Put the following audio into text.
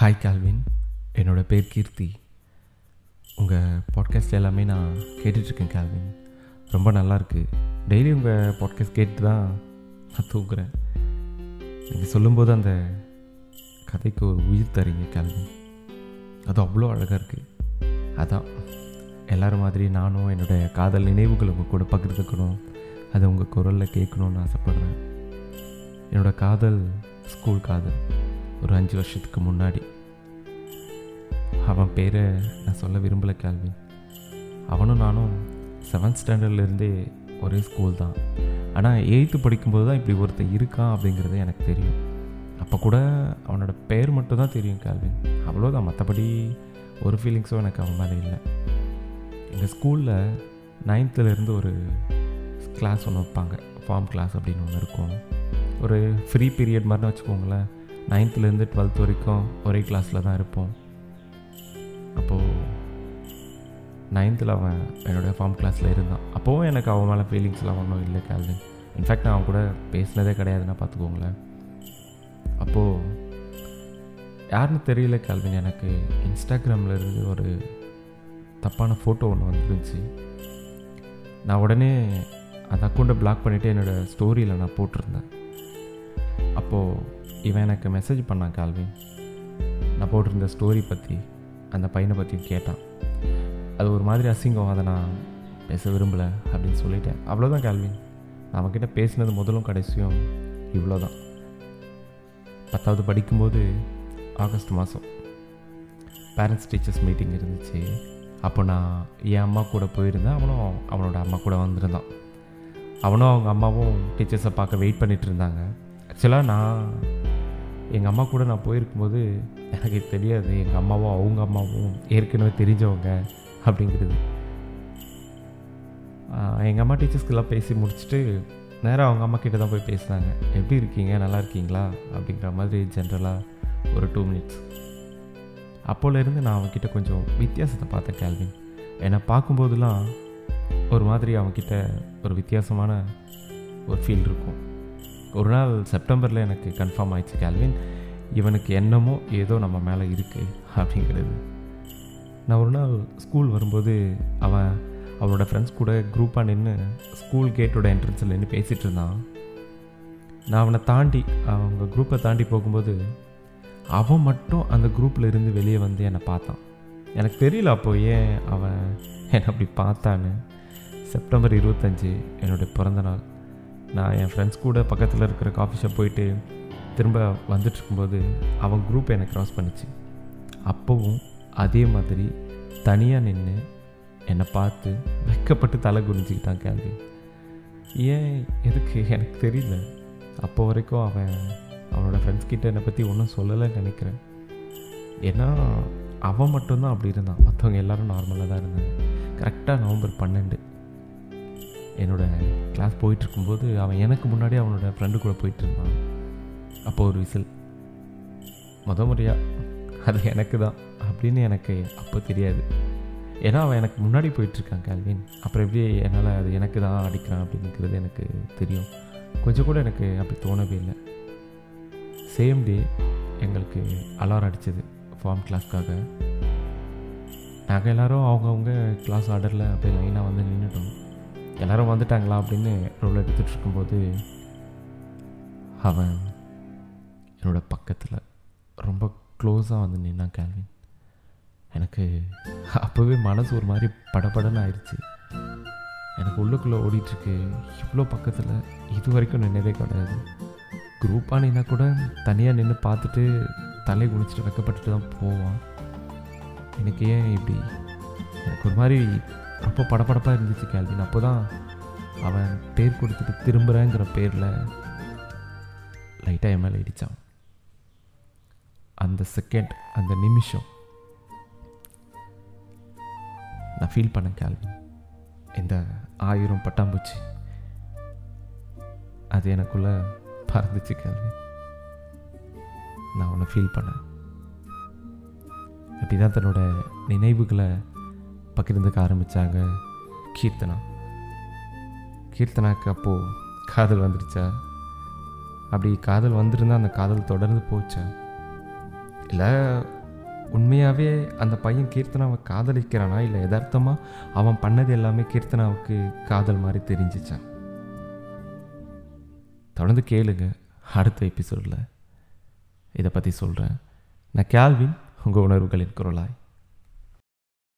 Hi Calvin என்னோடய பேர் கீர்த்தி. உங்கள் பாட்காஸ்ட் எல்லாமே நான் கேட்டுட்ருக்கேன் கால்வின் ரொம்ப நல்லாயிருக்கு டெய்லி உங்கள் பாட்காஸ்ட் கேட்டு தான் நான் தூங்குறேன். நீங்கள் சொல்லும்போது அந்த கதைக்கு ஒரு உயிர் தரீங்க கால்வின் அது அவ்வளோ அழகாக இருக்குது அதான். எல்லோரும் மாதிரி நானும் என்னுடைய காதல் நினைவுகள் உங்கள் கூட பகிர்ந்துக்கணும். அதை உங்கள் குரலில் கேட்கணுன்னு ஆசைப்பட்றேன். என்னோடய காதல் ஸ்கூல் காதல். ஒரு அஞ்சு வருஷத்துக்கு முன்னாடி. அவன் பேரை நான் சொல்ல விரும்பலை கேள்வி. அவனும் நானும் செவன்த் ஸ்டாண்டர்ட்லேருந்தே ஒரே ஸ்கூல் தான். ஆனால் எயித்து படிக்கும்போது தான் இப்படி ஒருத்தர் இருக்கான் அப்படிங்கிறது எனக்கு தெரியும். அப்போ கூட அவனோட பேர் மட்டும் தான் தெரியும் கேள்வின் அவ்வளோதான் மற்றபடி ஒரு ஃபீலிங்ஸும் எனக்கு அவன் மேலே இல்லை. எங்கள் ஸ்கூலில் நைன்த்துலேருந்து ஒரு கிளாஸ் ஒன்று வைப்பாங்க. ஃபார்ம் கிளாஸ் அப்படின்னு ஒன்று இருக்கும். ஒரு ஃப்ரீ பீரியட் மாதிரின்னு வச்சுக்கோங்களேன். நைன்த்துலேருந்து டுவெல்த் வரைக்கும் ஒரே கிளாஸில் தான் இருப்போம். அப்போது நைன்த்தில் அவன் என்னுடைய ஃபார்ம் கிளாஸில் இருந்தான். அப்போவும் எனக்கு அவன் மேலே ஃபீலிங்ஸ்லாம் ஒன்றும் இல்லை கேள்வின் இன்ஃபேக்ட் நான் அவன் கூட பேசினதே கிடையாதுன்னா பார்த்துக்கோங்களேன். அப்போது யாருன்னு தெரியல கேள்வின் எனக்கு இன்ஸ்டாகிராமில் இருந்து ஒரு தப்பான ஃபோட்டோ ஒன்று வந்துருந்துச்சு. நான் உடனே அந்த அக்கௌண்ட்டை பிளாக் பண்ணிவிட்டு என்னோடய ஸ்டோரியில் நான் போட்டிருந்தேன். அப்போது இவன் எனக்கு மெசேஜ் பண்ணான் கால்வின் நான் போட்டிருந்த ஸ்டோரி பற்றி அந்த பையனை பற்றியும் கேட்டான். அது ஒரு மாதிரி அசிங்கம் அதை நான் பேச விரும்பலை அப்படின்னு சொல்லிட்டேன். அவ்வளோதான் கேள்வி நான் பேசினது முதலும் கடைசியும் இவ்வளோ தான் பத்தாவது படிக்கும்போது ஆகஸ்ட் மாதம் பேரண்ட்ஸ் டீச்சர்ஸ் மீட்டிங் இருந்துச்சு. அப்போ நான் என் அம்மா கூட போயிருந்தேன். அவனும் அவனோட அம்மா கூட வந்திருந்தான். அவனும் அவங்க அம்மாவும் டீச்சர்ஸை பார்க்க வெயிட் பண்ணிகிட்டு இருந்தாங்க. ஆக்சுவலாக நான் எங்கள் அம்மா கூட நான் போயிருக்கும்போது எனக்கு தெரியாது. எங்கள் அம்மாவும் அவங்க அம்மாவும் ஏற்கனவே தெரிஞ்சவங்க அப்படிங்கிறது. எங்கள் அம்மா டீச்சர்ஸ்க்கெல்லாம் பேசி முடிச்சுட்டு நேராக அவங்க அம்மா கிட்ட தான் போய் பேசினாங்க. எப்படி இருக்கீங்க? நல்லா இருக்கீங்களா? அப்படிங்கிற மாதிரி ஜென்ரலாக ஒரு டூ மினிட்ஸ் அப்போலேருந்து நான் அவங்கக்கிட்ட கொஞ்சம் வித்தியாசத்தை பார்த்தேன் கேள்வின் என்னை பார்க்கும்போதெல்லாம் ஒரு மாதிரி அவங்கக்கிட்ட ஒரு வித்தியாசமான ஒரு ஃபீல் இருக்கும். ஒரு நாள் செப்டம்பரில் எனக்கு கன்ஃபார்ம் ஆயிடுச்சு கேல்வின் இவனுக்கு என்னமோ ஏதோ நம்ம மேலே இருக்குது அப்படிங்கிறது. நான் ஒரு நாள் ஸ்கூல் வரும்போது அவன் அவனோட ஃப்ரெண்ட்ஸ் கூட குரூப்பாக நின்று ஸ்கூல் கேட்டோட என்ட்ரன்ஸில் நின்று பேசிகிட்டு இருந்தான். நான் அவனை தாண்டி அவங்க குரூப்பை தாண்டி போகும்போது அவன் மட்டும் அந்த குரூப்பில் இருந்து வெளியே வந்து என்னை பார்த்தான். எனக்கு தெரியல அப்போ ஏன் அவன் என்னை அப்படி பார்த்தான்னு. செப்டம்பர் இருபத்தஞ்சி என்னுடைய பிறந்த நாள். நான் என் ஃப்ரெண்ட்ஸ் கூட பக்கத்தில் இருக்கிற காஃபி ஷாப் போயிட்டு திரும்ப வந்துட்டுருக்கும்போது அவன் குரூப் என்னை க்ராஸ் பண்ணிச்சு. அப்போவும் அதே மாதிரி தனியாக நின்று என்னை பார்த்து வெக்கப்பட்டு தலை குனிஞ்சிக்கிட்டான் கேள்வி ஏன் எதுக்கு? எனக்கு தெரியல. அப்போ வரைக்கும் அவன் அவனோட ஃப்ரெண்ட்ஸ் கிட்ட என்னை பற்றி ஒன்றும் சொல்லலைன்னு நினைக்கிறேன். ஏன்னா அவன் மட்டும்தான் அப்படி இருந்தான். மற்றவங்க எல்லோரும் நார்மலாக தான் இருந்தாங்க. கரெக்டாக நவம்பர் பன்னெண்டு. என்னோடய கிளாஸ் போயிட்டுருக்கும்போது அவன் எனக்கு முன்னாடி அவனோட ஃப்ரெண்டு கூட போயிட்டு இருந்தான் அப்போ ஒரு விசில். முத முறையாக அது எனக்கு தான் அப்படின்னு எனக்கு அப்போ தெரியாது. ஏன்னா அவன் எனக்கு முன்னாடி போயிட்டுருக்கான் கேள்வின் அப்புறம் எப்படி என்னால் அது எனக்கு தான் அடிக்கிறான் அப்படிங்கிறது எனக்கு தெரியும். கொஞ்சம் கூட எனக்கு அப்படி தோணவே இல்லை. சேம் டே எங்களுக்கு அலாரம் அடித்தது ஃபார்ம் கிளாஸ்க்காக நாங்கள் எல்லோரும் அவங்கவுங்க கிளாஸ் ஆர்டரில் அப்படியே லைனாக வந்து நின்றுட்டோம் எல்லோரும் வந்துட்டாங்களா அப்படின்னு ரோல் எடுத்துகிட்டு இருக்கும்போது அவன் என்னோடய பக்கத்தில் ரொம்ப க்ளோஸாக வந்து நின்னான் கேள்வின் எனக்கு அப்போவே மனசு ஒரு மாதிரி படபடன்னு ஆயிடுச்சு. எனக்கு உள்ளுக்குள்ளே ஓடிட்டுருக்கு. இவ்வளோ பக்கத்தில் இது வரைக்கும் நின்னதே கிடையாது. குரூப்பாக நின்னா கூட தனியாக நின்று பார்த்துட்டு தலை குளிச்சுட்டு வைக்கப்பட்டுட்டு தான் போவான். எனக்கு ஏன் இப்படி? எனக்கு ஒரு மாதிரி அப்போ படப்படப்பாக இருந்துச்சு கேள்வின் அப்போ தான் அவன் பேர் கொடுத்துட்டு திரும்புகிறேங்கிற பேரில் லைட்டாக என் மேலே இடித்தான் அந்த செகண்ட் அந்த நிமிஷம் நான் ஃபீல் பண்ணேன் கேள்வின் இந்த ஆயிரம் பட்டாம்பூச்சி. அது எனக்குள்ளே பறந்துச்சு கேள்வி நான் உன்னை ஃபீல் பண்ணேன். அப்படி தான் தன்னோட நினைவுகளை பகிர்ந்துக்க ஆரம்பித்தாங்க கீர்த்தனா. கீர்த்தனாக்கு அப்போது காதல் வந்துடுச்சா? அப்படி காதல் வந்திருந்தா அந்த காதல் தொடர்ந்து போச்சா? இல்லை உண்மையாகவே அந்த பையன் கீர்த்தனாவை காதலிக்கிறானா? இல்லை யதார்த்தமாக அவன் பண்ணது எல்லாமே கீர்த்தனாவுக்கு காதல் மாதிரி தெரிஞ்சிச்சான் தொடர்ந்து கேளுங்க அடுத்த எபிசோடில் இதை பற்றி சொல்கிறேன் நான் கேள்வின் உங்கள் உணர்வுகளின் குரலாய்.